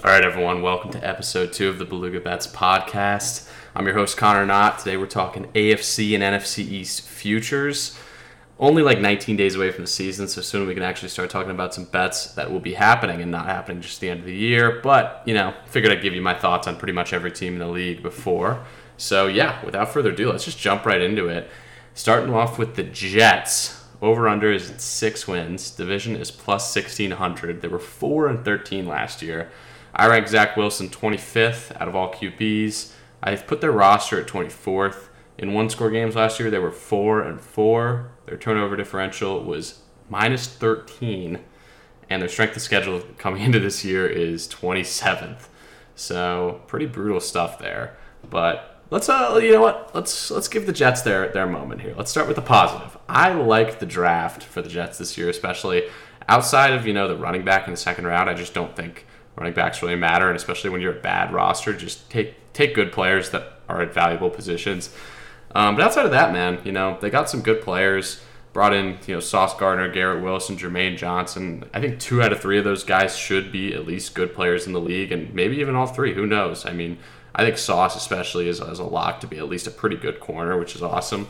All right, everyone, welcome to episode two of the Beluga Bets podcast. I'm your host, Conor Knott. Today we're talking AFC and NFC East futures. Only like 19 days away from the season, so soon we can actually start talking about some bets that will be happening and not happening just the end of the year. But, you know, figured I'd give you my thoughts on pretty much every team in the league before. So, yeah, without further ado, let's just jump right into it. Starting off with the Jets. Over under is six wins. Division is plus 1600. They were 4 and 13 last year. I rank Zach Wilson 25th out of all QBs. I've put their roster at 24th. In one score games last year, they were 4 and 4. Their turnover differential was minus 13. And their strength of schedule coming into this year is 27th. So, pretty brutal stuff there. But let's uh you know what let's let's give the jets their their moment here let's start with the positive i like the draft for the jets this year especially outside of you know the running back in the second round i just don't think running backs really matter and especially when you're a bad roster just take take good players that are at valuable positions um, but outside of that man you know they got some good players brought in you know sauce gardner garrett wilson jermaine johnson i think two out of three of those guys should be at least good players in the league and maybe even all three who knows i mean I think Sauce, especially, is, is a lock to be at least a pretty good corner, which is awesome.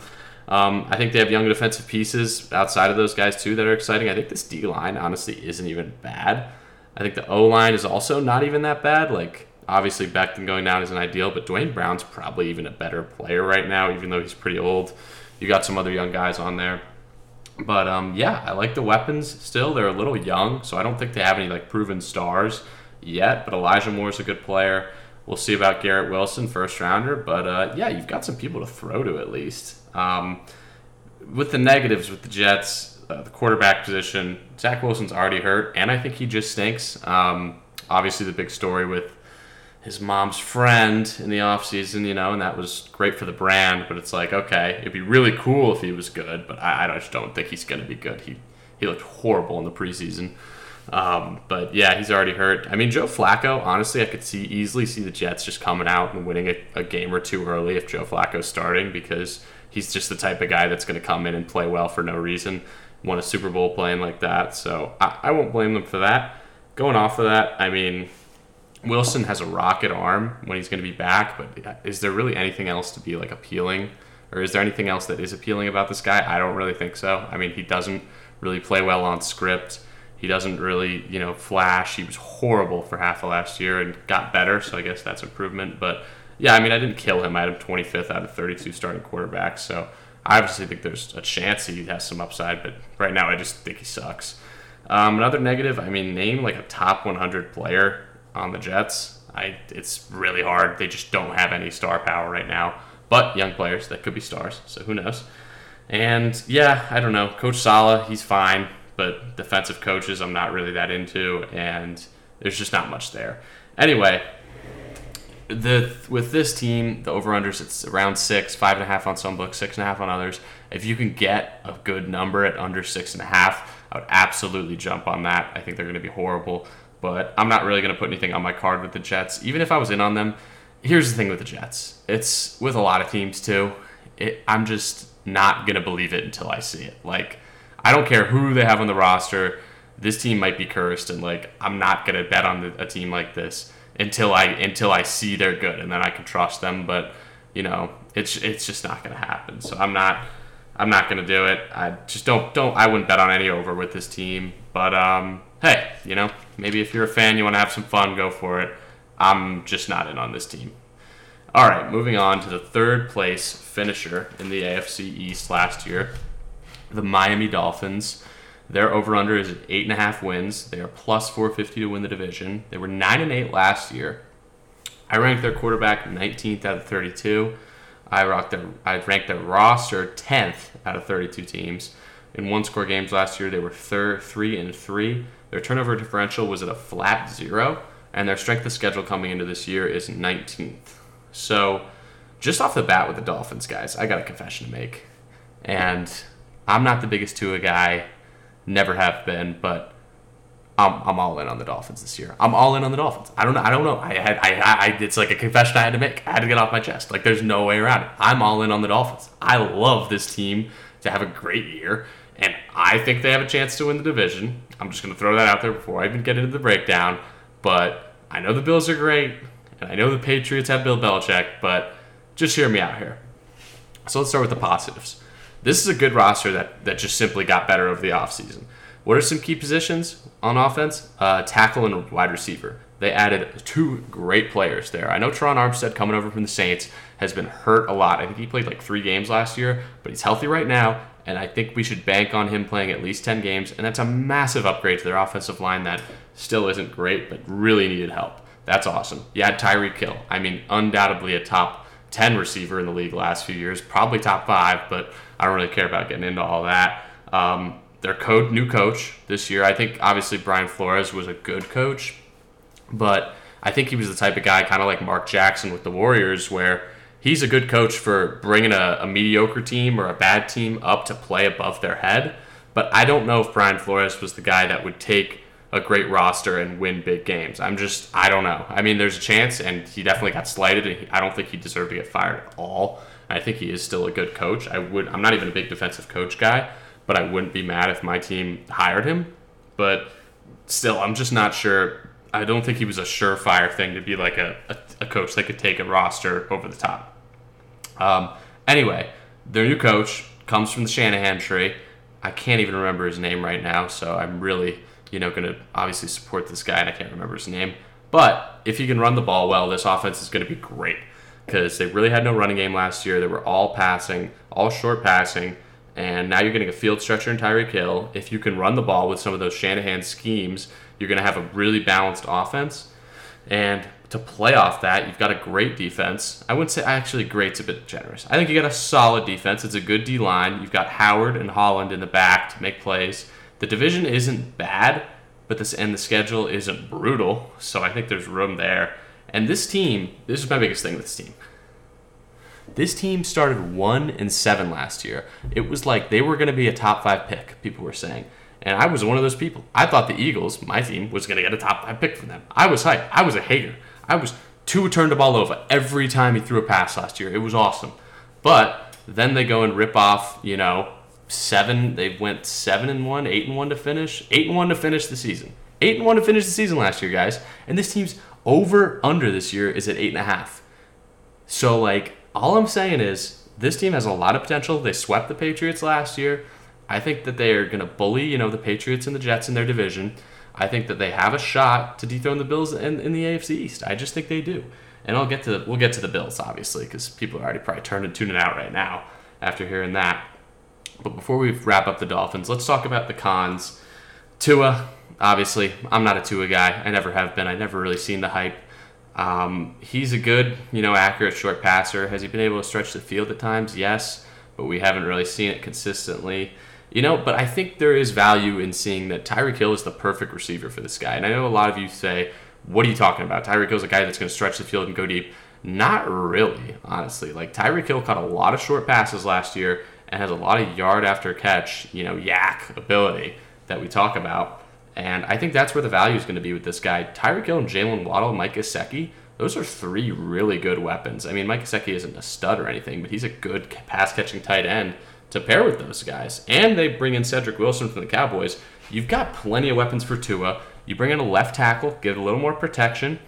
Um, I think they have young defensive pieces outside of those guys, too, that are exciting. I think this D line, honestly, isn't even bad. I think the O line is also not even that bad. Like, obviously, Becton going down isn't ideal, but Duane Brown's probably even a better player right now, even though he's pretty old. You got some other young guys on there. But um, yeah, I like the weapons still. They're a little young, so I don't think they have any like proven stars yet. But Elijah Moore's a good player. We'll see about Garrett Wilson, first rounder, but uh, yeah, you've got some people to throw to at least. Um, with the negatives with the Jets, uh, the quarterback position, Zach Wilson's already hurt, and I think he just stinks. Um, obviously, the big story with his mom's friend in the offseason, you know, and that was great for the brand, but it's like, okay, it'd be really cool if he was good, but I, I just don't think he's going to be good. He, he looked horrible in the preseason. Um, but yeah, he's already hurt. I mean, Joe Flacco, honestly, I could see easily see the Jets just coming out and winning a, a game or two early if Joe Flacco's starting because he's just the type of guy that's going to come in and play well for no reason. Won a Super Bowl playing like that, so I, I won't blame them for that. Going off of that, I mean, Wilson has a rocket arm when he's going to be back, but uh, is there really anything else to be like appealing? Or is there anything else that is appealing about this guy? I don't really think so. I mean, he doesn't really play well on script. He doesn't really, you know, flash. He was horrible for half of last year and got better, so I guess that's improvement. But yeah, I mean, I didn't kill him. I had him 25th out of 32 starting quarterbacks, so I obviously think there's a chance he has some upside, but right now I just think he sucks. Um, another negative, I mean, name like a top 100 player on the Jets. I it's really hard. They just don't have any star power right now. But young players that could be stars, so who knows? And yeah, I don't know. Coach Saleh, he's fine but defensive coaches I'm not really that into, and there's just not much there. Anyway, the with this team, the over unders it's around six, five and a half on some books, six and a half on others. If you can get a good number at under six and a half, I would absolutely jump on that. I think they're going to be horrible, but I'm not really going to put anything on my card with the Jets. Even if I was in on them, here's the thing with the Jets. It's with a lot of teams too. It, I'm just not going to believe it until I see it. Like I don't care who they have on the roster. This team might be cursed, and like I'm not gonna bet on the, a team like this until I until I see they're good, and then I can trust them. But you know, it's it's just not gonna happen. So I'm not I'm not gonna do it. I just don't don't I wouldn't bet on any over with this team. But um, hey, you know, maybe if you're a fan, you want to have some fun, go for it. I'm just not in on this team. All right, moving on to the third place finisher in the AFC East last year the Miami Dolphins. Their over under is eight and a half wins. They are plus 450 to win the division. They were nine and eight last year. I ranked their quarterback 19th out of 32. I ranked their I ranked their roster 10th out of 32 teams. In one score games last year, they were third, three and three. Their turnover differential was at a flat zero, and their strength of schedule coming into this year is 19th. So, just off the bat with the Dolphins, guys, I got a confession to make, and I'm not the biggest Tua guy, never have been, but I'm, I'm all in on the Dolphins this year. I'm all in on the Dolphins. I don't know. I don't know. I had I, I, it's like a confession I had to make. I had to get off my chest. Like there's no way around it. I'm all in on the Dolphins. I love this team to have a great year, and I think they have a chance to win the division. I'm just gonna throw that out there before I even get into the breakdown. But I know the Bills are great, and I know the Patriots have Bill Belichick, but just hear me out here. So let's start with the positives. This is a good roster that, that just simply got better over the offseason. What are some key positions on offense? Uh, tackle and wide receiver. They added two great players there. I know Terron Armstead coming over from the Saints has been hurt a lot. I think he played like three games last year, but he's healthy right now, and I think we should bank on him playing at least 10 games, and that's a massive upgrade to their offensive line that still isn't great, but really needed help. That's awesome. You had Tyreek Hill. I mean, undoubtedly a top 10 receiver in the league last few years, probably top five, but I don't really care about getting into all that. Um, their code, new coach this year. I think obviously Brian Flores was a good coach, but I think he was the type of guy, kind of like Mark Jackson with the Warriors, where he's a good coach for bringing a, a, mediocre team or a bad team up to play above their head. But I don't know if Brian Flores was the guy that would take a great roster and win big games. I'm just, I don't know. I mean, there's a chance, and he definitely got slighted, and he, I don't think he deserved to get fired at all. I think he is still a good coach. I would, I'm not even a big defensive coach guy, but I wouldn't be mad if my team hired him. But still, I'm just not sure. I don't think he was a surefire thing to be like a, a, a coach that could take a roster over the top. Um, anyway, their new coach comes from the Shanahan tree. I can't even remember his name right now, so I'm really, you know, going to obviously support this guy, and I can't remember his name. But if he can run the ball well, this offense is going to be great because they really had no running game last year. They were all passing, all short passing, and now you're getting a field stretcher in Tyreek Hill. If you can run the ball with some of those Shanahan schemes, you're going to have a really balanced offense. And to play off that, you've got a great defense. I wouldn't say actually great's a bit generous. I think you got a solid defense. It's a good D line. You've got Howard and Holland in the back to make plays. The division isn't bad, but this and the schedule isn't brutal. So I think there's room there. And this team, this is my biggest thing with this team. This team started one and seven last year. It was like they were going to be a top five pick. People were saying. And I was one of those people. I thought the Eagles, my team, was going to get a top five pick from them. I was hyped. I was a hater. I was Tua turned the ball over every time he threw a pass last year. It was awesome. But then they go and rip off, you know, seven. They went seven and one, eight and one to finish, eight and one to finish the season, eight and one to finish the season last year, guys. And this team's over under this year is at eight and a half. So like, all I'm saying is this team has a lot of potential. They swept the Patriots last year. I think that they are going to bully, you know, the Patriots and the Jets in their division. I think that they have a shot to dethrone the Bills in, in the AFC East. I just think they do. And I'll get to the, we'll get to the Bills obviously because people are already probably turning tuning out right now after hearing that. But before we wrap up the Dolphins, let's talk about the cons. Tua, obviously, I'm not a Tua guy. I never have been. I never really seen the hype. Um, he's a good, you know, accurate short passer. Has he been able to stretch the field at times? Yes, but we haven't really seen it consistently. You know, but I think there is value in seeing that Tyreek Hill is the perfect receiver for this guy. And I know a lot of you say, what are you talking about? Tyreek Hill's a guy that's going to stretch the field and go deep. Not really, honestly. Like Tyreek Hill caught a lot of short passes last year and has a lot of yard after catch, you know, YAC ability that we talk about. And I think that's where the value is going to be with this guy. Tyreek Hill and Jaylen Waddle, Mike Gesicki, those are three really good weapons. I mean, Mike Gesicki isn't a stud or anything, but he's a good pass catching tight end to pair with those guys. And they bring in Cedric Wilson from the Cowboys. You've got plenty of weapons for Tua. You bring in a left tackle, give a little more protection.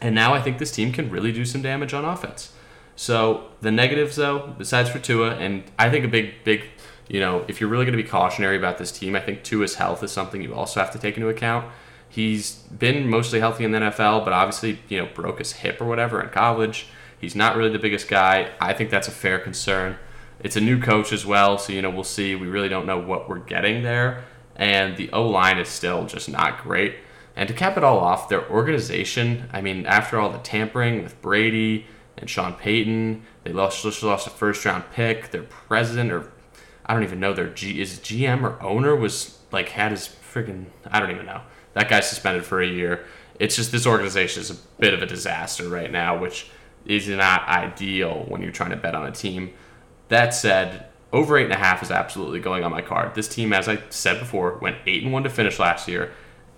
And now I think this team can really do some damage on offense. So the negatives, though, besides for Tua, and I think a big, big, you know, if you're really going to be cautionary about this team, I think Tua's health is something you also have to take into account. He's been mostly healthy in the NFL, but obviously, you know, broke his hip or whatever in college. He's not really the biggest guy. I think that's a fair concern. It's a new coach as well, so you know we'll see. We really don't know what we're getting there, and the O line is still just not great. And to cap it all off, their organization. I mean, after all the tampering with Brady and Sean Payton, they lost just lost a first round pick. Their president, or I don't even know their G is GM or owner was like had his freaking I don't even know. That guy's suspended for a year. It's just this organization is a bit of a disaster right now, which is not ideal when you're trying to bet on a team. That said, over eight and a half is absolutely going on my card. This team, as I said before, went eight and one to finish last year.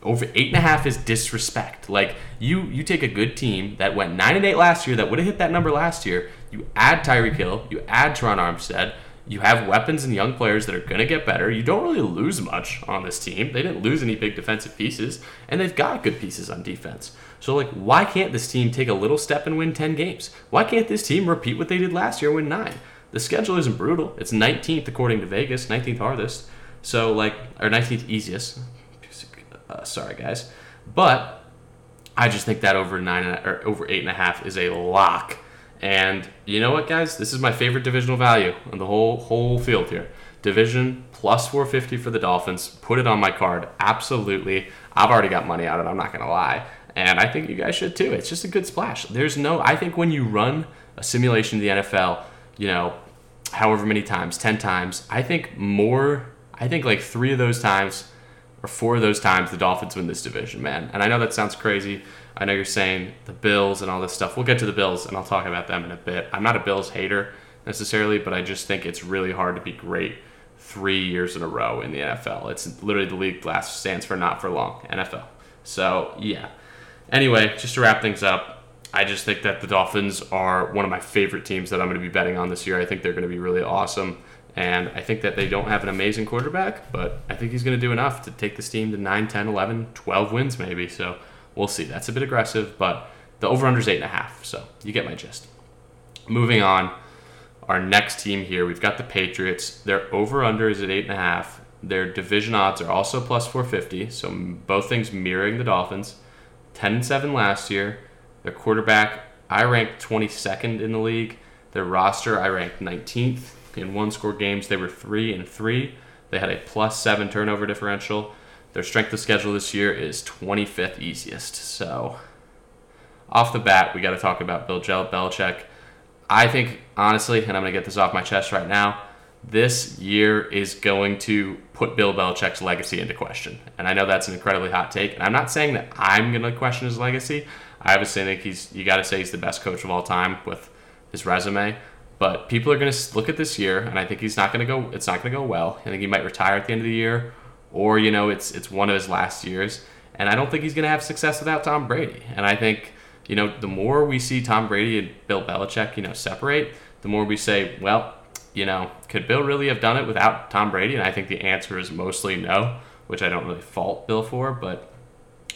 Over eight and a half is disrespect. Like you, you take a good team that went nine and eight last year, that would have hit that number last year. You add Tyreek Hill, you add Terron Armstead, you have weapons and young players that are going to get better. You don't really lose much on this team. They didn't lose any big defensive pieces, and they've got good pieces on defense. So like, why can't this team take a little step and win 10 games? Why can't this team repeat what they did last year, and win nine? The schedule isn't brutal. It's 19th according to Vegas, 19th hardest. So like, or 19th easiest. Uh, sorry guys, but I just think that over nine or over eight and a half is a lock. And you know what, guys? This is my favorite divisional value on the whole whole field here. Division plus 450 for the Dolphins. Put it on my card. Absolutely. I've already got money out of it. I'm not gonna lie, and I think you guys should too. It's just a good splash. There's no. I think when you run a simulation of the NFL, you know, however many times, ten times, I think more. I think like three of those times or four of those times the Dolphins win this division, man. And I know that sounds crazy. I know you're saying the Bills and all this stuff. We'll get to the Bills and I'll talk about them in a bit. I'm not a Bills hater necessarily, but I just think it's really hard to be great three years in a row in the NFL. It's literally the league last stands for not for long, NFL. So, yeah. Anyway, just to wrap things up, I just think that the Dolphins are one of my favorite teams that I'm going to be betting on this year. I think they're going to be really awesome. And I think that they don't have an amazing quarterback, but I think he's going to do enough to take this team to 9, 10, 11, 12 wins maybe. So we'll see. That's a bit aggressive, but the over under is 8.5. So you get my gist. Moving on, our next team here, we've got the Patriots. Their over under is at 8.5. Their division odds are also plus 450. So both things mirroring the Dolphins. 10 and 7 last year. Their quarterback, I ranked 22nd in the league. Their roster, I ranked 19th in one score games, they were three and three. They had a plus seven turnover differential. Their strength of schedule this year is 25th easiest. So, off the bat, we got to talk about Bill Belichick. I think, honestly, and I'm going to get this off my chest right now, this year is going to put Bill Belichick's legacy into question. And I know that's an incredibly hot take. And I'm not saying that I'm going to question his legacy. I obviously think he's, you got to say he's the best coach of all time with his resume. But people are going to look at this year, and I think he's not going to go. It's not going to go well. I think he might retire at the end of the year, or you know, it's it's one of his last years. And I don't think he's going to have success without Tom Brady. And I think you know, the more we see Tom Brady and Bill Belichick, you know, separate, the more we say, well, you know, could Bill really have done it without Tom Brady? And I think the answer is mostly no, which I don't really fault Bill for. But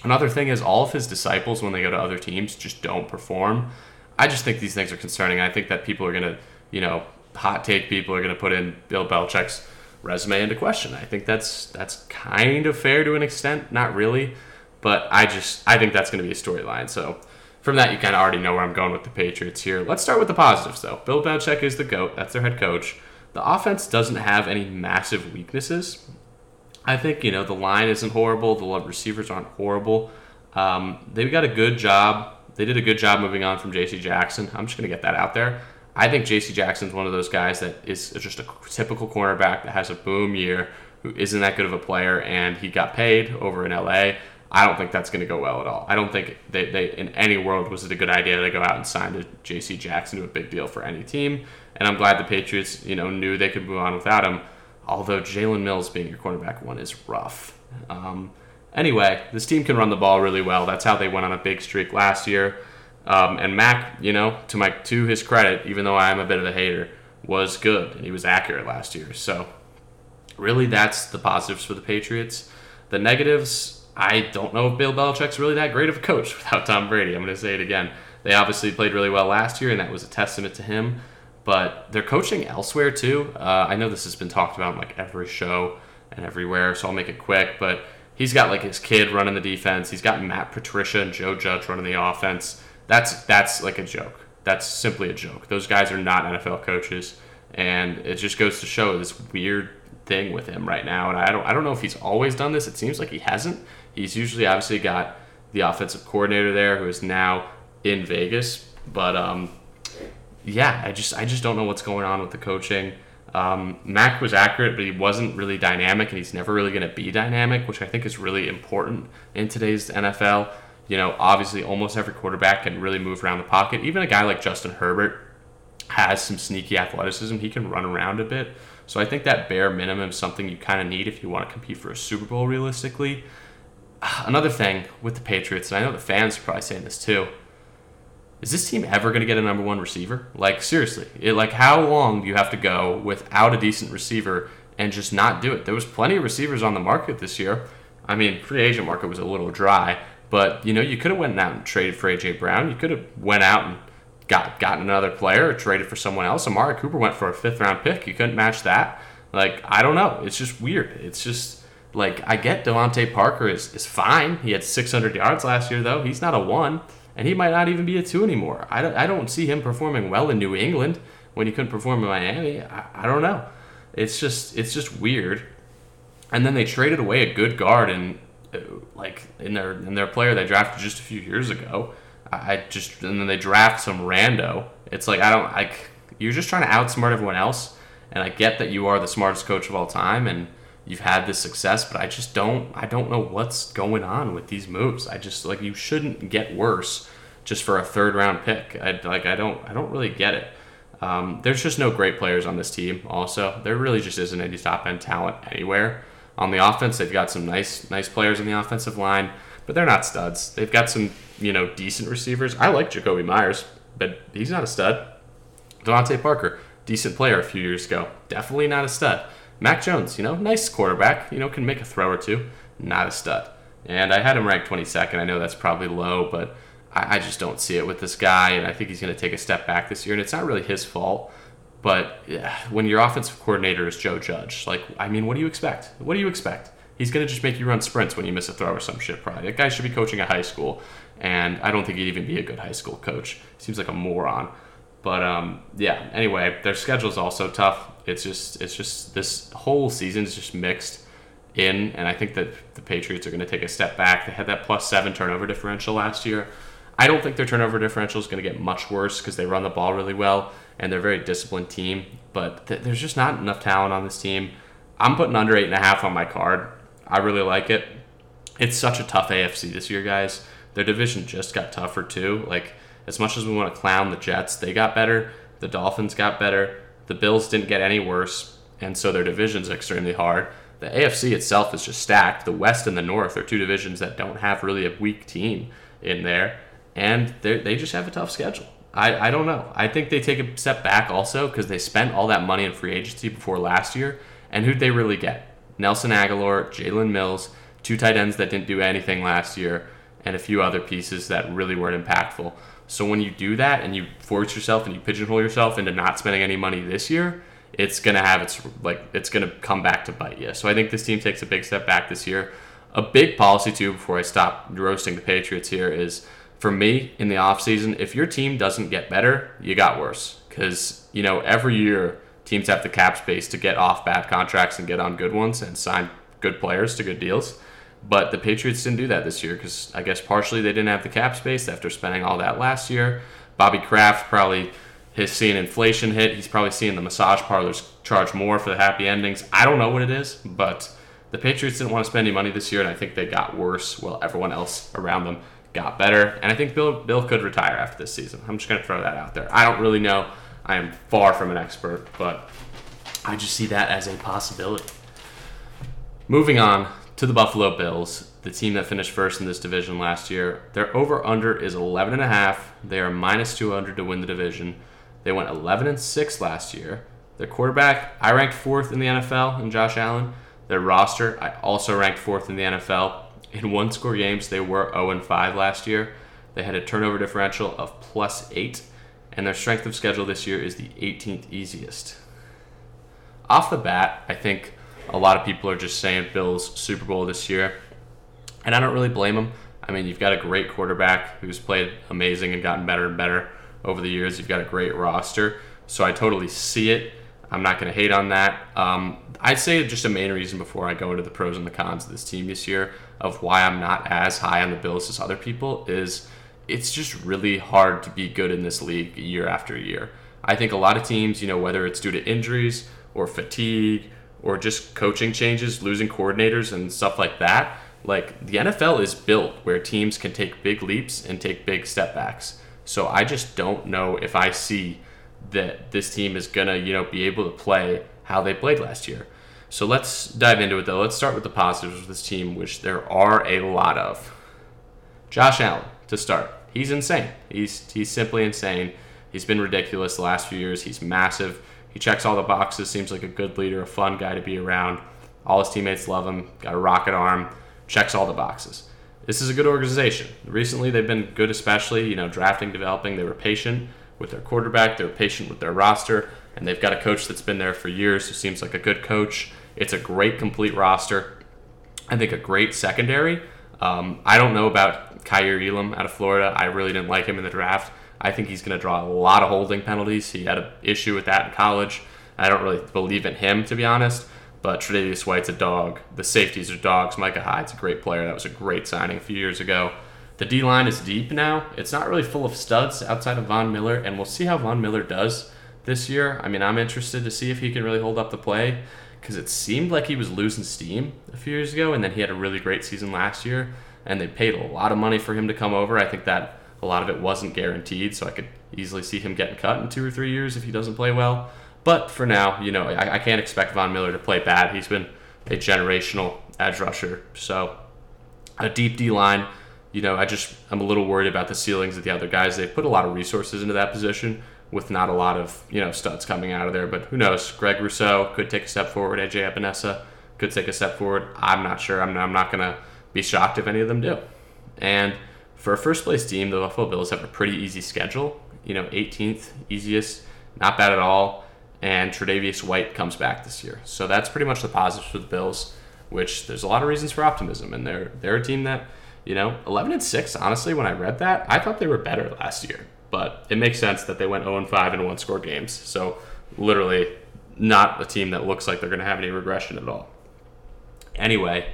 another thing is, all of his disciples, when they go to other teams, just don't perform. I just think these things are concerning. I think that people are going to, you know, hot take people are going to put in Bill Belichick's resume into question. I think that's that's kind of fair to an extent, not really, but I just I think that's going to be a storyline. So from that, you kind of already know where I'm going with the Patriots here. Let's start with the positives, though. Bill Belichick is the goat. That's their head coach. The offense doesn't have any massive weaknesses. I think you know the line isn't horrible. The receivers aren't horrible. Um, they've got a good job they did a good job moving on from J.C. Jackson. I'm just going to get that out there. I think J.C. Jackson's one of those guys that is just a typical cornerback that has a boom year, who isn't that good of a player, and he got paid over in L.A. I don't think that's going to go well at all. I don't think they, they in any world was it a good idea to go out and sign to J.C. Jackson to a big deal for any team. And I'm glad the Patriots, you know, knew they could move on without him. Although Jalen Mills being your cornerback one is rough. Um, Anyway, this team can run the ball really well. That's how they went on a big streak last year. Um, and Mac, you know, to my to his credit, even though I am a bit of a hater, was good and he was accurate last year. So really, that's the positives for the Patriots. The negatives, I don't know if Bill Belichick's really that great of a coach without Tom Brady. I'm going to say it again. They obviously played really well last year, and that was a testament to him. But they're coaching elsewhere too. Uh, I know this has been talked about in like every show and everywhere, so I'll make it quick. But he's got like his kid running the defense. He's got Matt Patricia and Joe Judge running the offense. That's that's like a joke. That's simply a joke. Those guys are not NFL coaches, and it just goes to show this weird thing with him right now. And I don't I don't know if he's always done this. It seems like he hasn't. He's usually obviously got the offensive coordinator there who is now in Vegas, but um, yeah, I just I just don't know what's going on with the coaching. Um, Mac was accurate, but he wasn't really dynamic, and he's never really going to be dynamic, which I think is really important in today's NFL. You know, obviously, almost every quarterback can really move around the pocket. Even a guy like Justin Herbert has some sneaky athleticism. He can run around a bit. So I think that bare minimum is something you kind of need if you want to compete for a Super Bowl realistically. Another thing with the Patriots, and I know the fans are probably saying this too is this team ever going to get a number one receiver? Like seriously, it, like how long do you have to go without a decent receiver and just not do it? There was plenty of receivers on the market this year. I mean, free agent market was a little dry, But you know, you could have went out and traded for AJ Brown. You could have went out and got gotten another player or traded for someone else. Amari Cooper went for a fifth round pick. You couldn't match that. Like I don't know. It's just weird. It's just like I get DeVante Parker is is fine. He had 600 yards last year though. He's not a one, and he might not even be a two anymore. I don't I don't see him performing well in New England when he couldn't perform in Miami. I, I don't know. It's just it's just weird. And then they traded away a good guard and uh, like in their in their player they drafted just a few years ago. I just and then they draft some rando. It's like I don't like you're just trying to outsmart everyone else. And I get that you are the smartest coach of all time and you've had this success, but I just don't I don't know what's going on with these moves. I just like you shouldn't get worse just for a third round pick. I like I don't I don't really get it. Um, there's just no great players on this team. Also, there really just isn't any top end talent anywhere. On the offense, they've got some nice nice players in the offensive line, but they're not studs. They've got some you know decent receivers. I like Jakobi Meyers, but he's not a stud. DeVante Parker, decent player a few years ago, definitely not a stud. Mac Jones, you know, nice quarterback, you know, can make a throw or two, not a stud. And I had him ranked 22nd. I know that's probably low, but I, I just don't see it with this guy, and I think he's going to take a step back this year. And it's not really his fault, but when your offensive coordinator is Joe Judge, like, I mean, what do you expect? What do you expect? He's going to just make you run sprints when you miss a throw or some shit, probably. That guy should be coaching at high school, and I don't think he'd even be a good high school coach. Seems like a moron. But um, yeah. Anyway, their schedule is also tough. It's just it's just this whole season is just mixed in, and I think that the Patriots are going to take a step back. They had that plus seven turnover differential last year. I don't think their turnover differential is going to get much worse because they run the ball really well and they're a very disciplined team. But th- there's just not enough talent on this team. I'm putting under eight and a half on my card. I really like it. It's such a tough AFC this year, guys. Their division just got tougher too. Like as much as we want to clown the Jets, they got better. The Dolphins got better. The Bills didn't get any worse, and so their division's extremely hard. The AFC itself is just stacked. The West and the North are two divisions that don't have really a weak team in there, and they just have a tough schedule. I, I don't know. I think they take a step back also because they spent all that money in free agency before last year, and who'd they really get? Nelson Agholor, Jalen Mills, two tight ends that didn't do anything last year, and a few other pieces that really weren't impactful. So when you do that and you force yourself and you pigeonhole yourself into not spending any money this year, it's gonna have its like it's gonna come back to bite you. So I think this team takes a big step back this year. A big policy too before I stop roasting the Patriots here is for me in the offseason, if your team doesn't get better, you got worse. Because, you know, every year teams have the cap space to get off bad contracts and get on good ones and sign good players to good deals. But the Patriots didn't do that this year because I guess partially they didn't have the cap space after spending all that last year. Bobby Kraft probably has seen inflation hit. He's probably seeing the massage parlors charge more for the happy endings. I don't know what it is, but the Patriots didn't want to spend any money this year, and I think they got worse while everyone else around them got better. And I think Bill Bill could retire after this season. I'm just going to throw that out there. I don't really know. I am far from an expert, but I just see that as a possibility. Moving on to the Buffalo Bills, the team that finished first in this division last year. Their over under is 11 and a half. They are minus 200 to win the division. They went 11 and 6 last year. Their quarterback, I ranked 4th in the NFL in Josh Allen. Their roster, I also ranked 4th in the NFL. In one score games, they were 0 and 5 last year. They had a turnover differential of plus 8, and their strength of schedule this year is the 18th easiest. Off the bat, I think a lot of people are just saying Bills Super Bowl this year, and I don't really blame them. I mean, you've got a great quarterback who's played amazing and gotten better and better over the years. You've got a great roster, so I totally see it. I'm not going to hate on that. Um, I'd say just a main reason before I go into the pros and the cons of this team this year of why I'm not as high on the Bills as other people is it's just really hard to be good in this league year after year. I think a lot of teams, you know, whether it's due to injuries or fatigue or just coaching changes, losing coordinators and stuff like that. Like the NFL is built where teams can take big leaps and take big step backs. So I just don't know if I see that this team is gonna, you know, be able to play how they played last year. So let's dive into it though. Let's start with the positives of this team, which there are a lot of. Josh Allen, to start. He's insane. He's he's simply insane. He's been ridiculous the last few years. He's massive. He checks all the boxes, seems like a good leader, a fun guy to be around. All his teammates love him, got a rocket arm, checks all the boxes. this is a good organization. Recently, they've been good, especially you know drafting, developing. They were patient with their quarterback. They were patient with their roster, and they've got a coach that's been there for years who seems like a good coach. It's a great complete roster. I think a great secondary. Um, I don't know about Kaiir Elam out of Florida. I really didn't like him in the draft. I think he's going to draw a lot of holding penalties. He had an issue with that in college. I don't really believe in him, to be honest. But Tre'Davious White's a dog. The safeties are dogs. Micah Hyde's a great player. That was a great signing a few years ago. The D line is deep now. It's not really full of studs outside of Von Miller, and we'll see how Von Miller does this year. I mean, I'm interested to see if he can really hold up the play because it seemed like he was losing steam a few years ago, and then he had a really great season last year, and they paid a lot of money for him to come over. I think that a lot of it wasn't guaranteed, so I could easily see him getting cut in two or three years if he doesn't play well. But for now, you know, I, I can't expect Von Miller to play bad. He's been a generational edge rusher. So a deep D line, you know, I just I'm a little worried about the ceilings of the other guys. They've put a lot of resources into that position with not a lot of you know studs coming out of there. But who knows? Greg Rousseau could take a step forward. AJ Epenesa could take a step forward. I'm not sure. I'm, I'm not gonna be shocked if any of them do. And for a first place team, the Buffalo Bills have a pretty easy schedule. You know, 18th easiest, not bad at all and Tre'Davious White comes back this year. So that's pretty much the positives for the Bills, which there's a lot of reasons for optimism. And they're they're a team that, you know, 11 and 6. Honestly, when I read that, I thought they were better last year. But it makes sense that they went 0 and 5 in one score games. So literally, not a team that looks like they're going to have any regression at all. Anyway,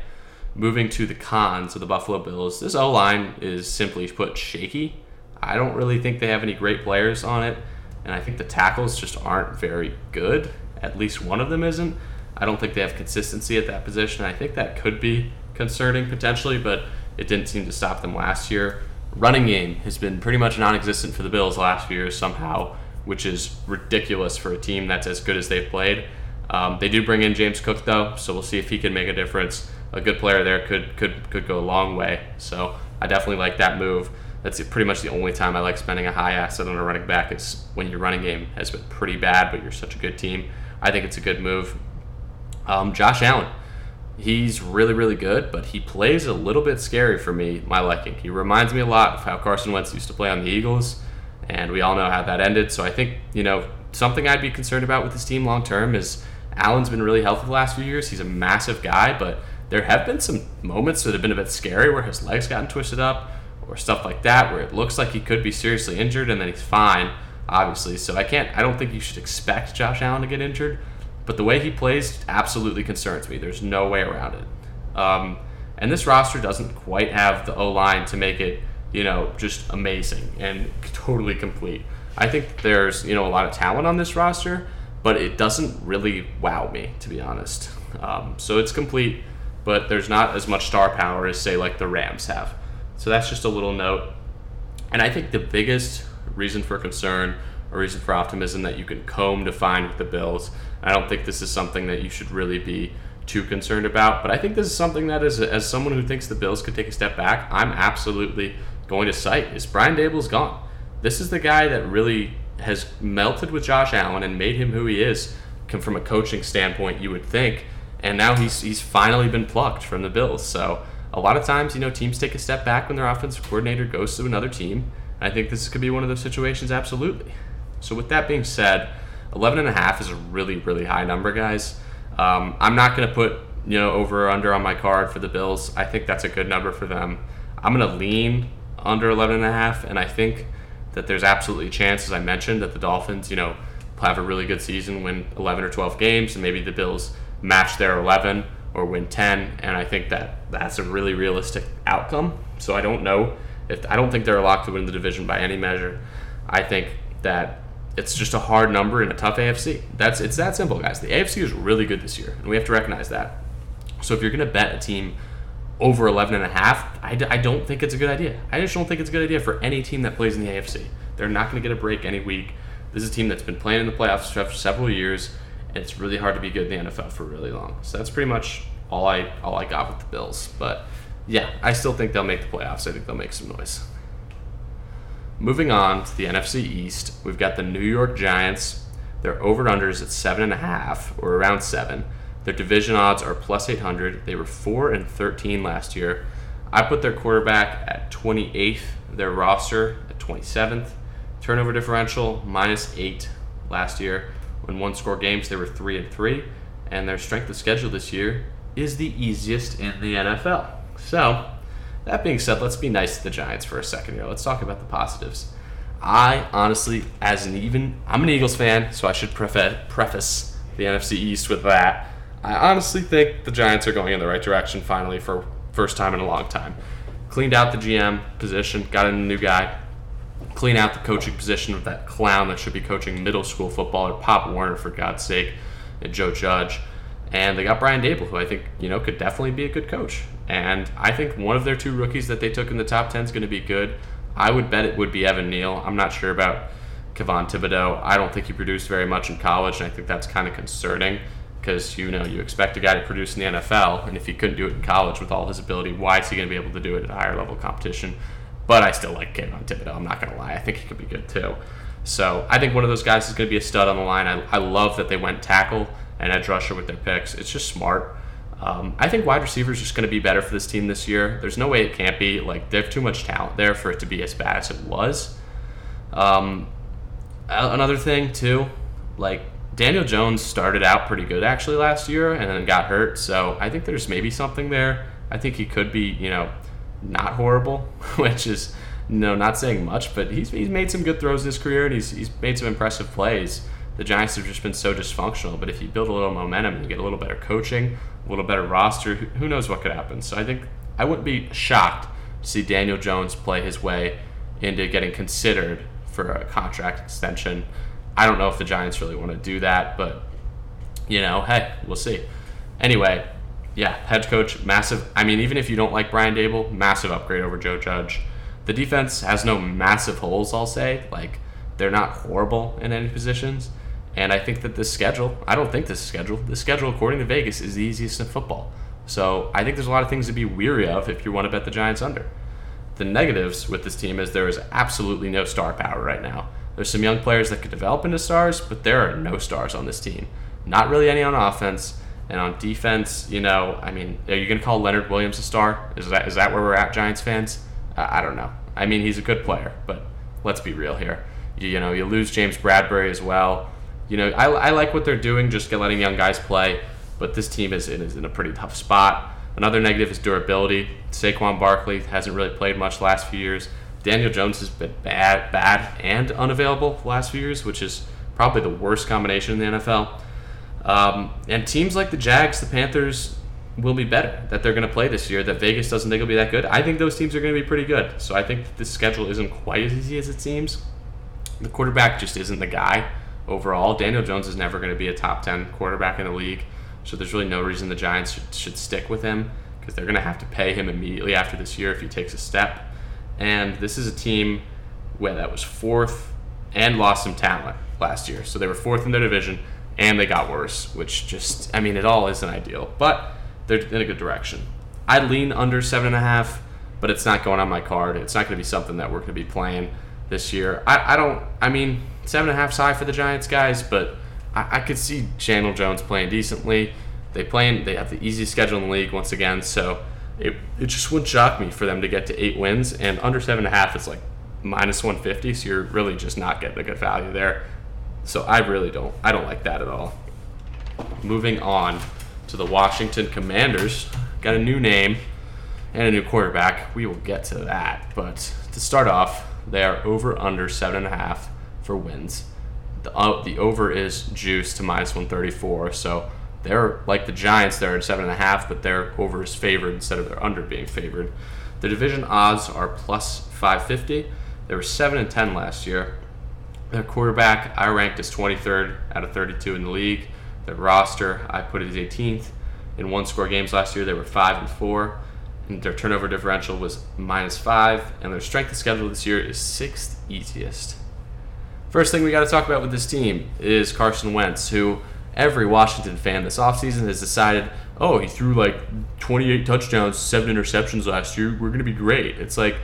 moving to the cons of the Buffalo Bills, this O line is simply put shaky. I don't really think they have any great players on it and I think the tackles just aren't very good. At least one of them isn't. I don't think they have consistency at that position. I think that could be concerning potentially, but it didn't seem to stop them last year. Running game has been pretty much non-existent for the Bills last few years somehow, which is ridiculous for a team that's as good as they've played. Um, they do bring in James Cook though, so we'll see if he can make a difference. A good player there could could could go a long way. So I definitely like that move that's pretty much the only time I like spending a high asset on a running back is when your running game has been pretty bad, but you're such a good team. I think it's a good move. Um, Josh Allen, he's really, really good, but he plays a little bit scary for me, my liking. He reminds me a lot of how Carson Wentz used to play on the Eagles, and we all know how that ended. So I think, you know, something I'd be concerned about with this team long term is Allen's been really healthy the last few years. He's a massive guy, but there have been some moments that have been a bit scary where his legs gotten twisted up or stuff like that where it looks like he could be seriously injured and then he's fine, obviously. So I can't I don't think you should expect Josh Allen to get injured, but the way he plays absolutely concerns me. There's no way around it. Um, and this roster doesn't quite have the O line to make it, you know, just amazing and totally complete. I think there's, you know, a lot of talent on this roster, but it doesn't really wow me, to be honest. Um, so it's complete, but there's not as much star power as, say, like the Rams have. So that's just a little note. And I think the biggest reason for concern or reason for optimism that you can comb to find with the Bills, I don't think this is something that you should really be too concerned about. But I think this is something that, is, as someone who thinks the Bills could take a step back, I'm absolutely going to cite is Brian Daboll's gone. This is the guy that really has melted with Josh Allen and made him who he is from a coaching standpoint, you would think. And now he's he's finally been plucked from the Bills. So a lot of times, you know, teams take a step back when their offensive coordinator goes to another team. I think this could be one of those situations, absolutely. So, with that being said, 11 and a half is a really, really high number, guys. Um, I'm not going to put, you know, over or under on my card for the Bills. I think that's a good number for them. I'm going to lean under 11 and a half, and I think that there's absolutely a chance, as I mentioned, that the Dolphins, you know, have a really good season, win 11 or 12 games, and maybe the Bills match their 11 or win 10 and i think that that's a really realistic outcome. So i don't know if i don't think they're locked to win the division by any measure. I think that it's just a hard number in a tough afc that's it's that simple guys. The afc is really good this year and we have to recognize that. So if you're going to bet a team over 11 and a half I d- I don't think it's a good idea. I just don't think it's a good idea for any team that plays in the afc they're not going to get a break any week. This is a team that's been playing in the playoffs for several years it's really hard to be good in the NFL for really long. So that's pretty much all I all I got with the Bills. But yeah, I still think they'll make the playoffs. I think they'll make some noise. Moving on to the NFC East, we've got the New York Giants. Their over unders at seven and a half or around seven. Their division odds are plus 800. They were four and 13 last year. I put their quarterback at 28th, their roster at 27th. Turnover differential minus eight last year. When one score games, they were three and three, and their strength of schedule this year is the easiest in the NFL. So, that being said, let's be nice to the Giants for a second here. Let's talk about the positives. I honestly, as an even, I'm an Eagles fan, so I should preface the NFC East with that. I honestly think the Giants are going in the right direction finally for first time in a long time. Cleaned out the GM position, got in a new guy. Clean out the coaching position of that clown that should be coaching middle school football, or Pop Warner for God's sake, and Joe Judge. And they got Brian Daboll, who I think you know could definitely be a good coach. And I think one of their two rookies that they took in the top ten is going to be good. I would bet it would be Evan Neal. I'm not sure about Kayvon Thibodeaux. I don't think he produced very much in college, and I think that's kind of concerning because you know you expect a guy to produce in the NFL, and if he couldn't do it in college with all his ability, why is he going to be able to do it at a higher level competition? But I still like Kayvon Thibodeaux. I'm not going to lie. I think he could be good too. So I think one of those guys is going to be a stud on the line. I, I love that they went tackle and edge rusher with their picks. It's just smart. Um, I think wide receiver is just going to be better for this team this year. There's no way it can't be. Like they have too much talent there for it to be as bad as it was. Um, another thing too, like Daniel Jones started out pretty good actually last year and then got hurt. So I think there's maybe something there. I think he could be, you know, not horrible, which is no, not saying much, but he's, he's made some good throws in his career and he's, he's made some impressive plays. The Giants have just been so dysfunctional, but if you build a little momentum and you get a little better coaching, a little better roster, who knows what could happen. So I think I wouldn't be shocked to see Daniel Jones play his way into getting considered for a contract extension. I don't know if the Giants really want to do that, but you know, hey, we'll see. Anyway, yeah, head coach, massive. I mean, even if you don't like Brian Daboll, massive upgrade over Joe Judge. The defense has no massive holes, I'll say. Like, they're not horrible in any positions. And I think that this schedule, I don't think this schedule, the schedule, according to Vegas, is the easiest in football. So I think there's a lot of things to be weary of if you want to bet the Giants under. The negatives with this team is there is absolutely no star power right now. There's some young players that could develop into stars, but there are no stars on this team. Not really any on offense. And on defense, you know, I mean, are you going to call Leonard Williams a star? Is that is that where we're at, Giants fans? I don't know. I mean, he's a good player, but let's be real here. You, you know, you lose James Bradberry as well. You know, I, I like what they're doing, just letting young guys play, but this team is, is in a pretty tough spot. Another negative is durability. Saquon Barkley hasn't really played much last few years. Daniel Jones has been bad, bad and unavailable last few years, which is probably the worst combination in the NFL. Um, and teams like the Jags, the Panthers, will be better that they're going to play this year. That Vegas doesn't think will be that good. I think those teams are going to be pretty good. So I think this schedule isn't quite as easy as it seems. The quarterback just isn't the guy overall. Daniel Jones is never going to be a top 10 quarterback in the league. So there's really no reason the Giants should, should stick with him because they're going to have to pay him immediately after this year if he takes a step. And this is a team where that was fourth and lost some talent last year. So they were fourth in their division and they got worse, which just, I mean, it all isn't ideal, but they're in a good direction. I lean under seven and a half, but it's not going on my card. It's not going to be something that we're going to be playing this year. I, I don't, I mean, seven and a half high for the Giants guys, but I, I could see Daniel Jones playing decently. They play, they have the easiest schedule in the league once again, so it, it just wouldn't shock me for them to get to eight wins, and under seven and a half is like minus 150, so you're really just not getting a good value there. So I really don't, I don't like that at all. Moving on to the Washington Commanders, got a new name and a new quarterback. We will get to that, but to start off, they are over under seven and a half for wins. The, uh, the over is juice to minus 134, so they're like the Giants. They're at seven and a half, but their over is favored instead of their under being favored. The division odds are plus 550. They were seven and 10 last year. Their quarterback I ranked as 23rd out of 32 in the league. Their roster I put it as 18th. In one score games last year, they were five and four. And their turnover differential was minus five, and their strength of schedule this year is sixth easiest. First thing we got to talk about with this team is Carson Wentz, who every Washington fan this offseason has decided, oh, he threw like 28 touchdowns, seven interceptions last year. We're going to be great. It's like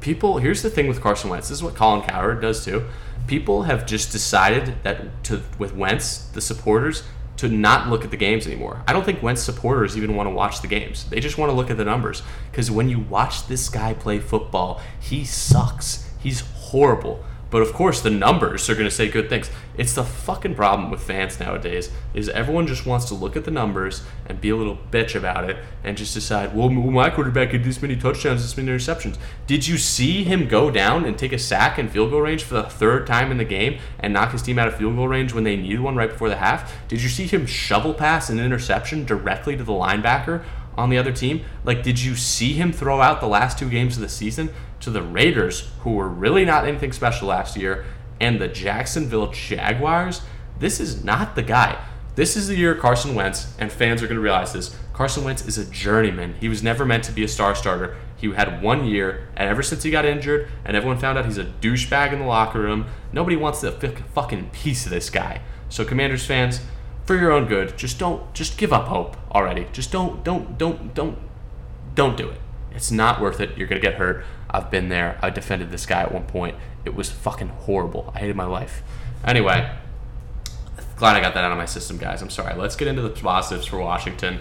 people, here's the thing with Carson Wentz. This is what Colin Cowherd does too. People have just decided that to with Wentz, the supporters, to not look at the games anymore. I don't think Wentz supporters even want to watch the games. They just want to look at the numbers. Because when you watch this guy play football, he sucks. He's horrible. But of course, the numbers are going to say good things. It's the fucking problem with fans nowadays is everyone just wants to look at the numbers and be a little bitch about it and just decide, well, my quarterback had this many touchdowns, this many interceptions. Did you see him go down and take a sack in field goal range for the third time in the game and knock his team out of field goal range when they needed one right before the half? Did you see him shovel pass an interception directly to the linebacker on the other team? Like, did you see him throw out the last two games of the season? to the Raiders, who were really not anything special last year, and the Jacksonville Jaguars, this is not the guy. This is the year Carson Wentz, and fans are going to realize this. Carson Wentz is a journeyman. He was never meant to be a star starter. He had one year, and ever since he got injured, and everyone found out he's a douchebag in the locker room, nobody wants a fucking piece of this guy. So, Commanders fans, for your own good, just don't, just give up hope already. Just don't, don't, don't, don't, don't do it. It's not worth it. You're gonna get hurt. I've been there. I defended this guy at one point. It was fucking horrible. I hated my life. Anyway, glad I got that out of my system, guys. I'm sorry. Let's get into the positives for Washington.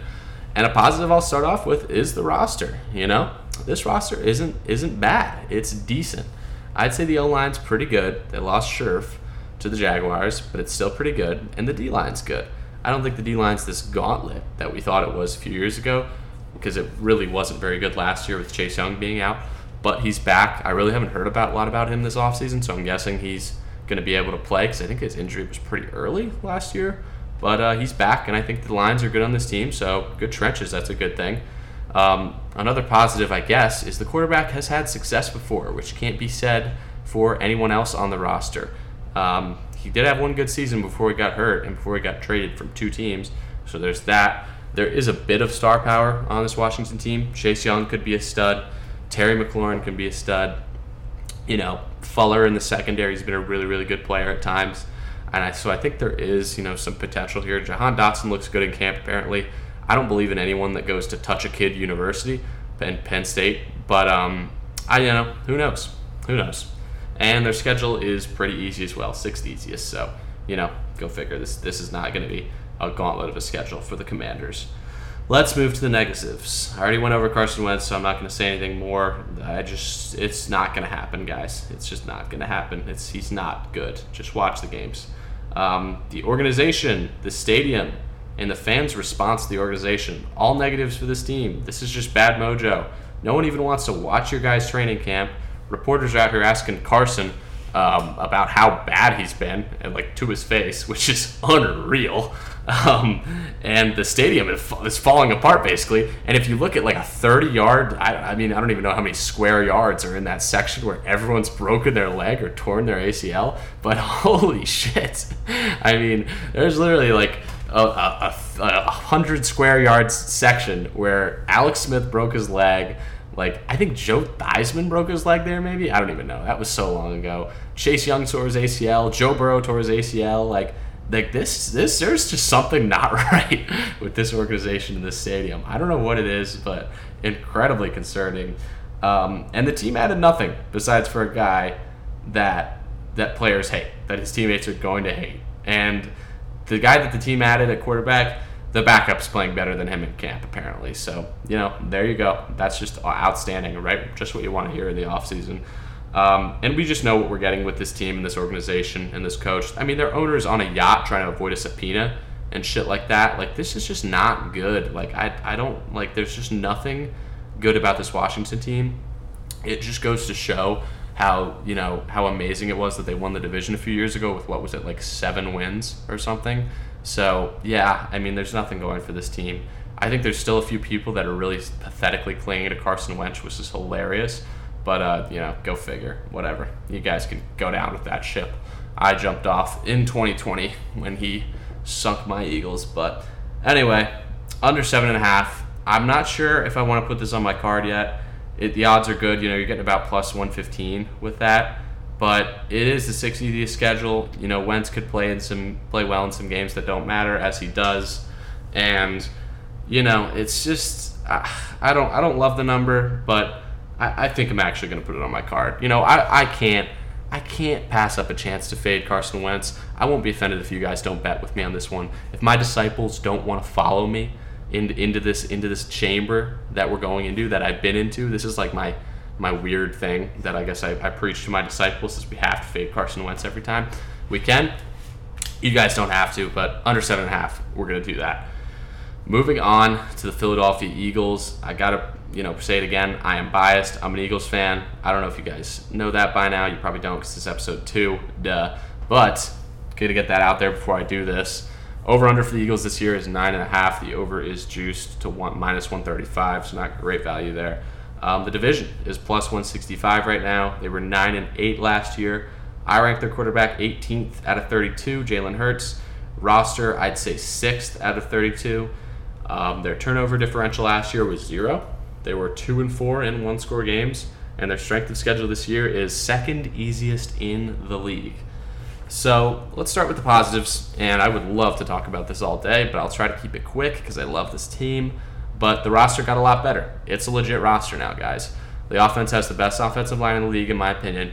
And a positive I'll start off with is the roster. You know, this roster isn't isn't bad. It's decent. I'd say the O line's pretty good. They lost Scherff to the Jaguars, but it's still pretty good. And the D line's good. I don't think the D line's this gauntlet that we thought it was a few years ago because it really wasn't very good last year with Chase Young being out but he's back. I really haven't heard about a lot about him this offseason, so I'm guessing he's going to be able to play because I think his injury was pretty early last year. But uh, he's back, and I think the lines are good on this team, so good trenches. That's a good thing. Um, another positive, I guess, is the quarterback has had success before, which can't be said for anyone else on the roster. Um, he did have one good season before he got hurt and before he got traded from two teams, so there's that. There is a bit of star power on this Washington team. Chase Young could be a stud. Terry McLaurin can be a stud. You know, Fuller in the secondary has been a really, really good player at times. And I, so I think there is, you know, some potential here. Jahan Dotson looks good in camp, apparently. I don't believe in anyone that goes to Touch a Kid University and Penn State, but um, I, you know, who knows? Who knows? And their schedule is pretty easy as well, sixth easiest. So, you know, go figure. This this is not going to be a gauntlet of a schedule for the Commanders. Let's move to the negatives. I already went over Carson Wentz, so I'm not going to say anything more. I just, it's not going to happen, guys. It's just not going to happen. It's he's not good. Just watch the games. Um, the organization, the stadium, and the fans' response to the organization. All negatives for this team. This is just bad mojo. No one even wants to watch your guys' training camp. Reporters are out here asking Carson um, about how bad he's been, and like to his face, which is unreal. Um, and the stadium is falling apart basically. And if you look at like a 30 yard, I, I, mean, I don't even know how many square yards are in that section where everyone's broken their leg or torn their ACL. But holy shit! I mean, there's literally like a, a, a, a hundred square yards section where Alex Smith broke his leg. Like I think Joe Theismann broke his leg there. Maybe I don't even know. That was so long ago. Chase Young tore his ACL. Joe Burrow tore his ACL. Like like this this there's just something not right with this organization in this stadium. I don't know what it is, but incredibly concerning. Um, and the team added nothing besides for a guy that that players hate, that his teammates are going to hate. And the guy that the team added at quarterback, the backup's playing better than him in camp apparently. So, you know, there you go. That's just outstanding, right? Just what you want to hear in the offseason. Um, and we just know what we're getting with this team and this organization and this coach. I mean, their owner is on a yacht trying to avoid a subpoena and shit like that. Like, this is just not good. Like, I, I don't, like, there's just nothing good about this Washington team. It just goes to show how, you know, how amazing it was that they won the division a few years ago with what was it, like seven wins or something. So, yeah, I mean, there's nothing going for this team. I think there's still a few people that are really pathetically clinging to Carson Wentz, which is hilarious. But uh, you know, go figure. Whatever. You guys can go down with that ship. I jumped off in 2020 when he sunk my Eagles. But anyway, under seven and a half. I'm not sure if I want to put this on my card yet. It, the odds are good. You know, you're getting about plus 115 with that. But it is the 60 schedule. You know, Wentz could play in some play well in some games that don't matter as he does, and you know, it's just I, I don't I don't love the number, but I, I think I'm actually going to put it on my card. You know, I, I can't I can't pass up a chance to fade Carson Wentz. I won't be offended if you guys don't bet with me on this one. If my disciples don't want to follow me into, into this into this chamber that we're going into that I've been into, this is like my my weird thing that I guess I, I preach to my disciples is we have to fade Carson Wentz every time we can. You guys don't have to, but under seven and a half, we're gonna do that. Moving on to the Philadelphia Eagles, I gotta you know say it again. I am biased. I'm an Eagles fan. I don't know if you guys know that by now. You probably don't because it's episode two. Duh. But gotta get that out there before I do this. Over under for the Eagles this year is nine and a half. The over is juiced to one minus one thirty five, so not great value there. Um, the division is plus 165 right now. They were 9 and 8 last year. I rank their quarterback 18th out of 32, Jalen Hurts. Roster, I'd say 6th out of 32. Um, their turnover differential last year was zero. They were 2 and 4 in one score games, and their strength of schedule this year is second easiest in the league. So let's start with the positives, and I would love to talk about this all day, but I'll try to keep it quick because I love this team. But the roster got a lot better. It's a legit roster now, guys. The offense has the best offensive line in the league, in my opinion.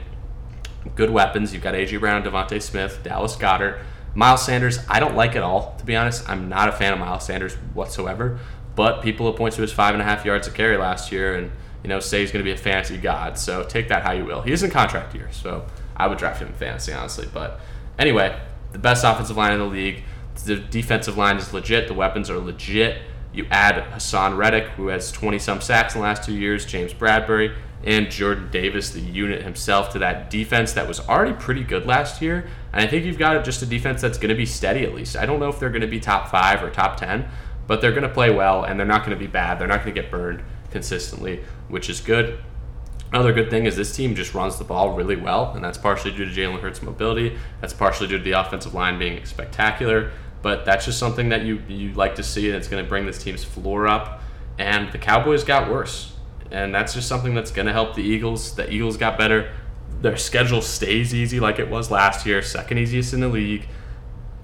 Good weapons. You've got A.J. Brown, DeVonta Smith, Dallas Goedert, Miles Sanders, I don't like at all, to be honest. I'm not a fan of Miles Sanders whatsoever. But people will point to his five and a half yards of carry last year and you know say he's going to be a fantasy god. So take that how you will. He is in contract year, so I would draft him in fantasy honestly. But anyway, the best offensive line in the league. The defensive line is legit. The weapons are legit. You add Haason Reddick, who has 20 some sacks in the last two years, James Bradberry, and Jordan Davis, the unit himself, to that defense that was already pretty good last year. And I think you've got just a defense that's going to be steady at least. I don't know if they're going to be top five or top 10, but they're going to play well and they're not going to be bad. They're not going to get burned consistently, which is good. Another good thing is this team just runs the ball really well, and that's partially due to Jalen Hurts' mobility. That's partially due to the offensive line being spectacular. But that's just something that you you like to see, and it's going to bring this team's floor up. And the Cowboys got worse, and that's just something that's going to help the Eagles. The Eagles got better. Their schedule stays easy like it was last year, second easiest in the league.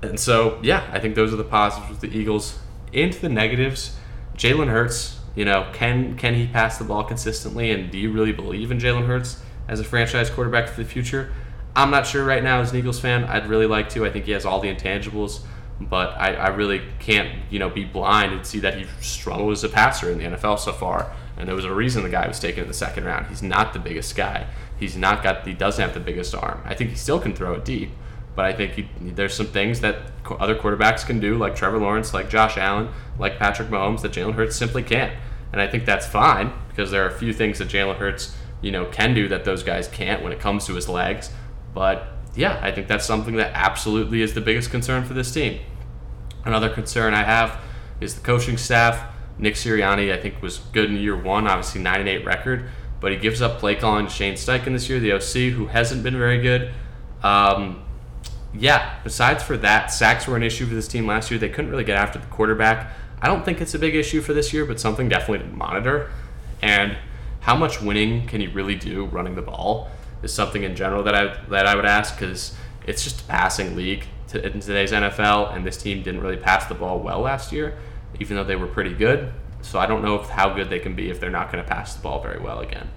And so, yeah, I think those are the positives with the Eagles. Into the negatives, Jalen Hurts. You know, can can he pass the ball consistently? And do you really believe in Jalen Hurts as a franchise quarterback for the future? I'm not sure right now as an Eagles fan. I'd really like to. I think he has all the intangibles but I, I really can't you know be blind and see that he struggled as a passer in the NFL so far. And there was a reason the guy was taken in the second round. He's not the biggest guy. He's not got. He doesn't have the biggest arm. I think he still can throw it deep, but I think he, there's some things that other quarterbacks can do, like Trevor Lawrence, like Josh Allen, like Patrick Mahomes, that Jalen Hurts simply can't. And I think that's fine because there are a few things that Jalen Hurts, you know, can do that those guys can't when it comes to his legs. But yeah, I think that's something that absolutely is the biggest concern for this team. Another concern I have is the coaching staff. Nick Sirianni, I think, was good in year one, obviously 9 and 8 record, but he gives up play calling to Shane Steichen this year, the OC, who hasn't been very good. Um, yeah, besides for that, sacks were an issue for this team last year. They couldn't really get after the quarterback. I don't think it's a big issue for this year, but something definitely to monitor. And how much winning can you really do running the ball is something in general that I that I would ask because it's just a passing league to, in today's NFL, and this team didn't really pass the ball well last year, even though they were pretty good. So I don't know if, how good they can be if they're not going to pass the ball very well again.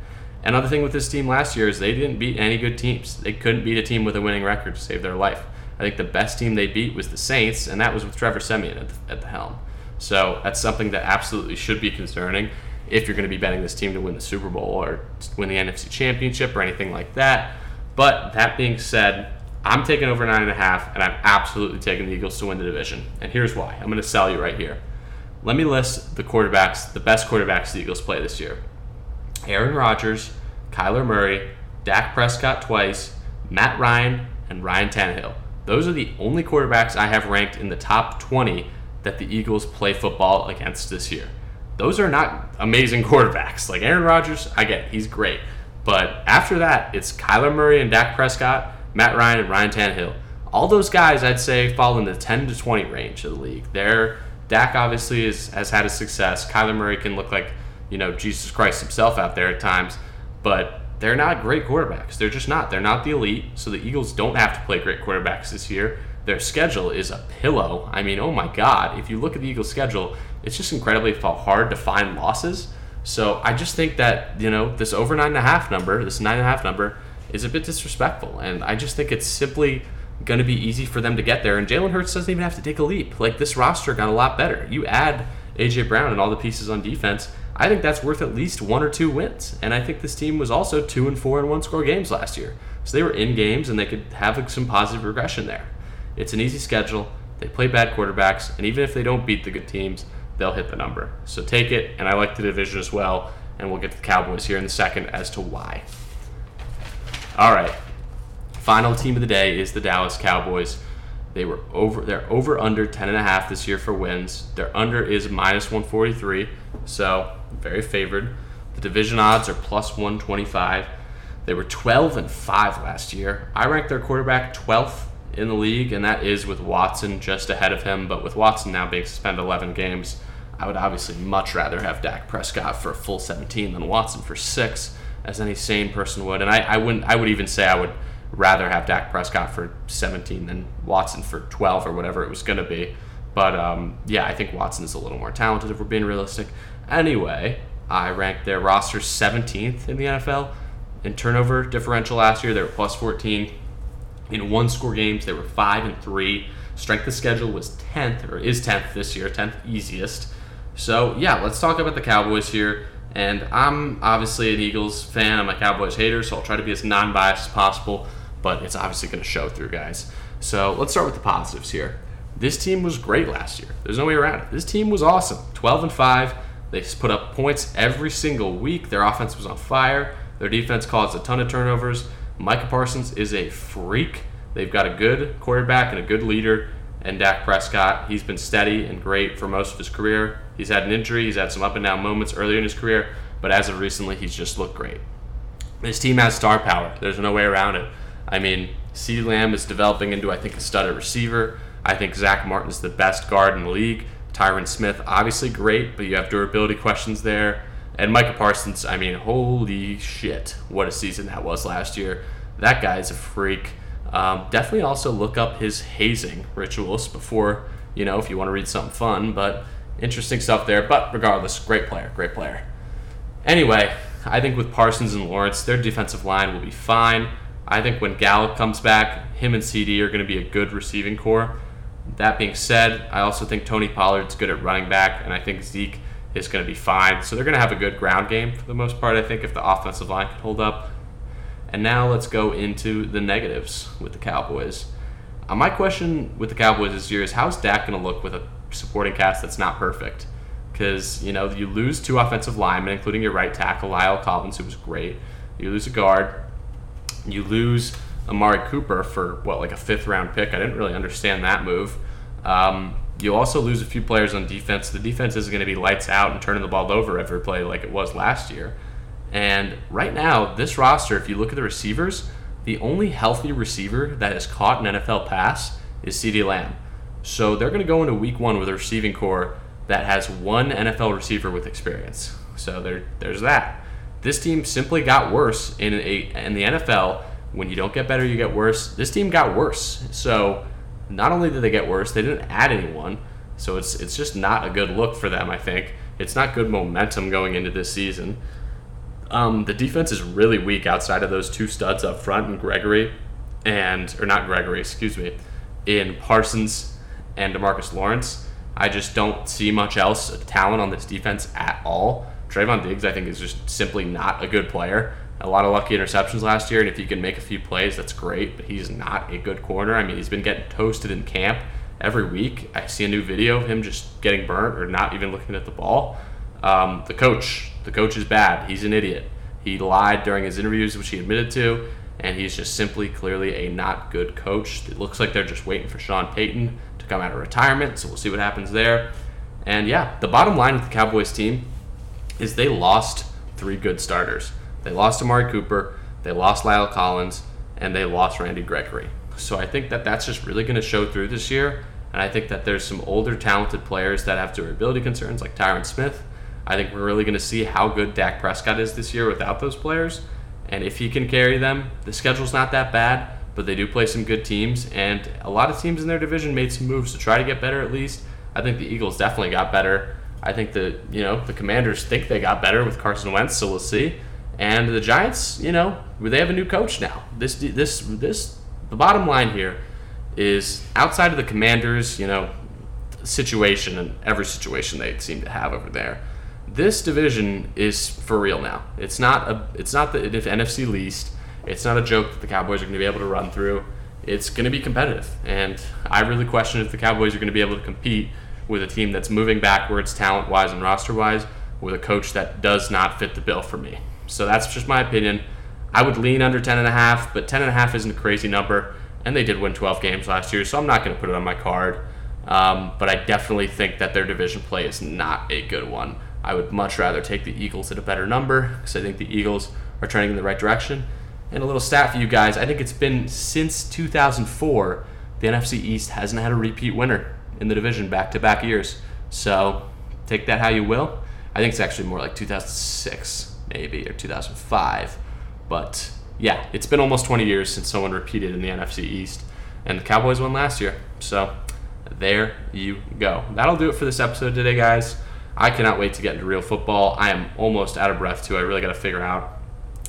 Another thing with this team last year is they didn't beat any good teams. They couldn't beat a team with a winning record to save their life. I think the best team they beat was the Saints, and that was with Trevor Siemian at the, at the helm. So that's something that absolutely should be concerning if you're going to be betting this team to win the Super Bowl or win the NFC Championship or anything like that. But that being said, I'm taking over nine and a half, and I'm absolutely taking the Eagles to win the division. And here's why. I'm going to sell you right here. Let me list the quarterbacks, the best quarterbacks the Eagles play this year. Aaron Rodgers, Kyler Murray, Dak Prescott twice, Matt Ryan, and Ryan Tannehill. Those are the only quarterbacks I have ranked in the top 20 that the Eagles play football against this year. Those are not amazing quarterbacks. Like Aaron Rodgers, I get it, he's great. But after that, it's Kyler Murray and Dak Prescott Matt Ryan and Ryan Tannehill. All those guys, I'd say, fall in the 10 to 20 range of the league. They're, Dak obviously is, has had a success. Kyler Murray can look like, you know, Jesus Christ himself out there at times, but they're not great quarterbacks. They're just not. They're not the elite. So the Eagles don't have to play great quarterbacks this year. Their schedule is a pillow. I mean, oh my God. If you look at the Eagles' schedule, it's just incredibly hard to find losses. So I just think that, you know, this over nine and a half number, this nine and a half number, is a bit disrespectful. And I just think it's simply going to be easy for them to get there. And Jalen Hurts doesn't even have to take a leap. Like this roster got a lot better. You add AJ Brown and all the pieces on defense. I think that's worth at least one or two wins. And I think this team was also two and four in one score games last year. So they were in games and they could have some positive regression there. It's an easy schedule. They play bad quarterbacks, and even if they don't beat the good teams, they'll hit the number. So take it, and I like the division as well. And we'll get to the Cowboys here in a second as to why. All right, final team of the day is the Dallas Cowboys. They were over. They're over under ten and a half this year for wins. Their under is minus one forty three, so very favored. The division odds are plus one twenty five. They were twelve and five last year. I ranked their quarterback twelfth in the league, and that is with Watson just ahead of him. But with Watson now being suspended 11 games, I would obviously much rather have Dak Prescott for a full 17 than Watson for six, as any sane person would. And I, I wouldn't. I would even say I would rather have Dak Prescott for 17 than Watson for 12 or whatever it was going to be. But um, yeah, I think Watson is a little more talented if we're being realistic. Anyway, I ranked their roster 17th in the NFL in turnover differential last year. They were plus 14 in one score games, they were five and three. Strength of schedule was tenth or is tenth this year, tenth easiest. So yeah, let's talk about the Cowboys here. And I'm obviously an Eagles fan. I'm a Cowboys hater, so I'll try to be as non-biased as possible. But it's obviously going to show through, guys. So let's start with the positives here. This team was great last year. There's no way around it. This team was awesome. 12 and five. They put up points every single week. Their offense was on fire. Their defense caused a ton of turnovers. Micah Parsons is a freak. They've got a good quarterback and a good leader, and Dak Prescott. He's been steady and great for most of his career. He's had an injury, he's had some up and down moments earlier in his career, but as of recently, he's just looked great. This team has star power. There's no way around it. I mean, CeeDee Lamb is developing into, I think, a stud at receiver. I think Zack Martin is the best guard in the league. Tyron Smith, obviously great, but you have durability questions there. And Micah Parsons, I mean, holy shit, what a season that was last year. That guy's a freak. Um, definitely also look up his hazing rituals before, you know, if you want to read something fun, but interesting stuff there. But regardless, great player, great player. Anyway, I think with Parsons and Lawrence, their defensive line will be fine. I think when Gallup comes back, him and CeeDee are going to be a good receiving corps. That being said, I also think Tony Pollard's good at running back, and I think Zeke is going to be fine. So they're going to have a good ground game for the most part, I think, if the offensive line can hold up. And now let's go into the negatives with the Cowboys. Uh, my question with the Cowboys this year is how's Dak going to look with a supporting cast that's not perfect? Because, you know, you lose two offensive linemen, including your right tackle, La'el Collins, who was great. You lose a guard. You lose Amari Cooper for, what, like a fifth round pick? I didn't really understand that move. Um, you also lose a few players on defense. The defense isn't going to be lights out and turning the ball over every play like it was last year. And right now, this roster, if you look at the receivers, the only healthy receiver that has caught an NFL pass is CeeDee Lamb. So they're going to go into week one with a receiving corps that has one NFL receiver with experience. So there, there's that. This team simply got worse in a in the NFL. When you don't get better, you get worse. This team got worse. So not only did they get worse, they didn't add anyone. So it's it's just not a good look for them. I think it's not good momentum going into this season. Um, the defense is really weak outside of those two studs up front and Gregory and or not Gregory, excuse me, in Parsons and DeMarcus Lawrence. I just don't see much else talent on this defense at all. Trevon Diggs, I think, is just simply not a good player a lot of lucky interceptions last year, and if you can make a few plays, that's great. But he's not a good corner. I mean, he's been getting toasted in camp every week. I see a new video of him just getting burnt or not even looking at the ball. Um, the coach, the coach is bad. He's an idiot. He lied during his interviews, which he admitted to, and he's just simply, clearly a not good coach. It looks like they're just waiting for Sean Payton to come out of retirement, so we'll see what happens there. And yeah, the bottom line with the Cowboys team is they lost three good starters. They lost Amari Cooper, they lost La'el Collins, and they lost Randy Gregory. So I think that that's just really going to show through this year. And I think that there's some older, talented players that have durability concerns, like Tyron Smith. I think we're really going to see how good Dak Prescott is this year without those players. And if he can carry them, the schedule's not that bad, but they do play some good teams. And a lot of teams in their division made some moves to try to get better at least. I think the Eagles definitely got better. I think the you know the Commanders think they got better with Carson Wentz, so we'll see. And the Giants, you know, they have a new coach now. This this this the bottom line here is outside of the Commanders, you know, situation and every situation they seem to have over there. This division is for real now. It's not a it's not the if NFC least. It's not a joke that the Cowboys are going to be able to run through. It's going to be competitive, and I really question if the Cowboys are going to be able to compete with a team that's moving backwards talent wise and roster wise with a coach that does not fit the bill for me. So that's just my opinion. I would lean under 10.5, but 10.5 isn't a crazy number, and they did win 12 games last year, so I'm not going to put it on my card. Um, but I definitely think that their division play is not a good one. I would much rather take the Eagles at a better number because I think the Eagles are trending in the right direction. And a little stat for you guys I think it's been since 2004 the NFC East hasn't had a repeat winner in the division back to back years. So take that how you will. I think it's actually more like 2006, maybe, or 2005. But yeah, it's been almost 20 years since someone repeated in the NFC East. And the Cowboys won last year. So there you go. That'll do it for this episode today, guys. I cannot wait to get into real football. I am almost out of breath, too. I really got to figure out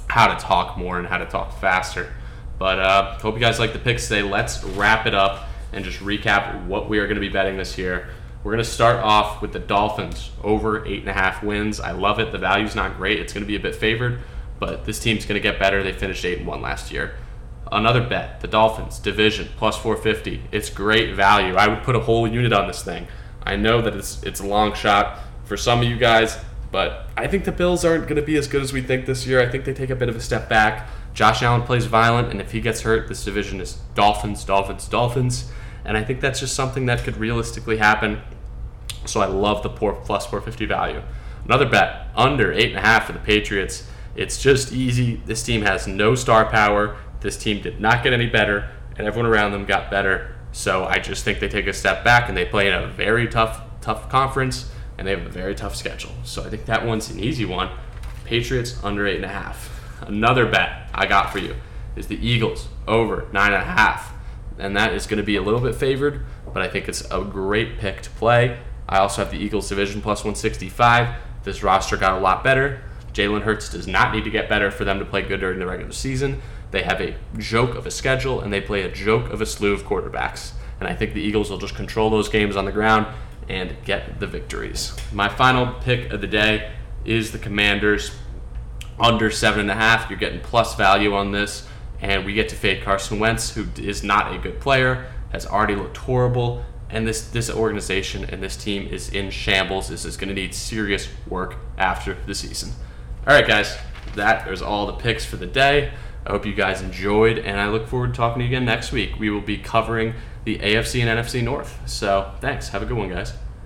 how to talk more and how to talk faster. But uh, hope you guys like the picks today. Let's wrap it up and just recap what we are going to be betting this year. We're going to start off with the Dolphins over eight and a half wins. I love it. The value's not great. It's going to be a bit favored, but this team's going to get better. They finished eight and one last year. Another bet: the Dolphins division plus 450. It's great value. I would put a whole unit on this thing. I know that it's it's a long shot for some of you guys, but I think the Bills aren't going to be as good as we think this year. I think they take a bit of a step back. Josh Allen plays violent, and if he gets hurt, this division is Dolphins, Dolphins, Dolphins. And I think that's just something that could realistically happen. So I love the poor plus 450 value. Another bet under eight and a half for the Patriots. It's just easy. This team has no star power. This team did not get any better, and everyone around them got better. So I just think they take a step back and they play in a very tough, tough conference, and they have a very tough schedule. So I think that one's an easy one. Patriots under eight and a half. Another bet I got for you is the Eagles over nine and a half and that is going to be a little bit favored, but I think it's a great pick to play. I also have the Eagles division plus 165. This roster got a lot better. Jalen Hurts does not need to get better for them to play good during the regular season. They have a joke of a schedule and they play a joke of a slew of quarterbacks. And I think the Eagles will just control those games on the ground and get the victories. My final pick of the day is the Commanders under seven and a half. You're getting plus value on this and we get to fade Carson Wentz, who is not a good player, has already looked horrible, and this this organization and this team is in shambles. This is going to need serious work after the season. All right, guys, that is all the picks for the day. I hope you guys enjoyed, and I look forward to talking to you again next week. We will be covering the AFC and NFC North. So, thanks. Have a good one, guys.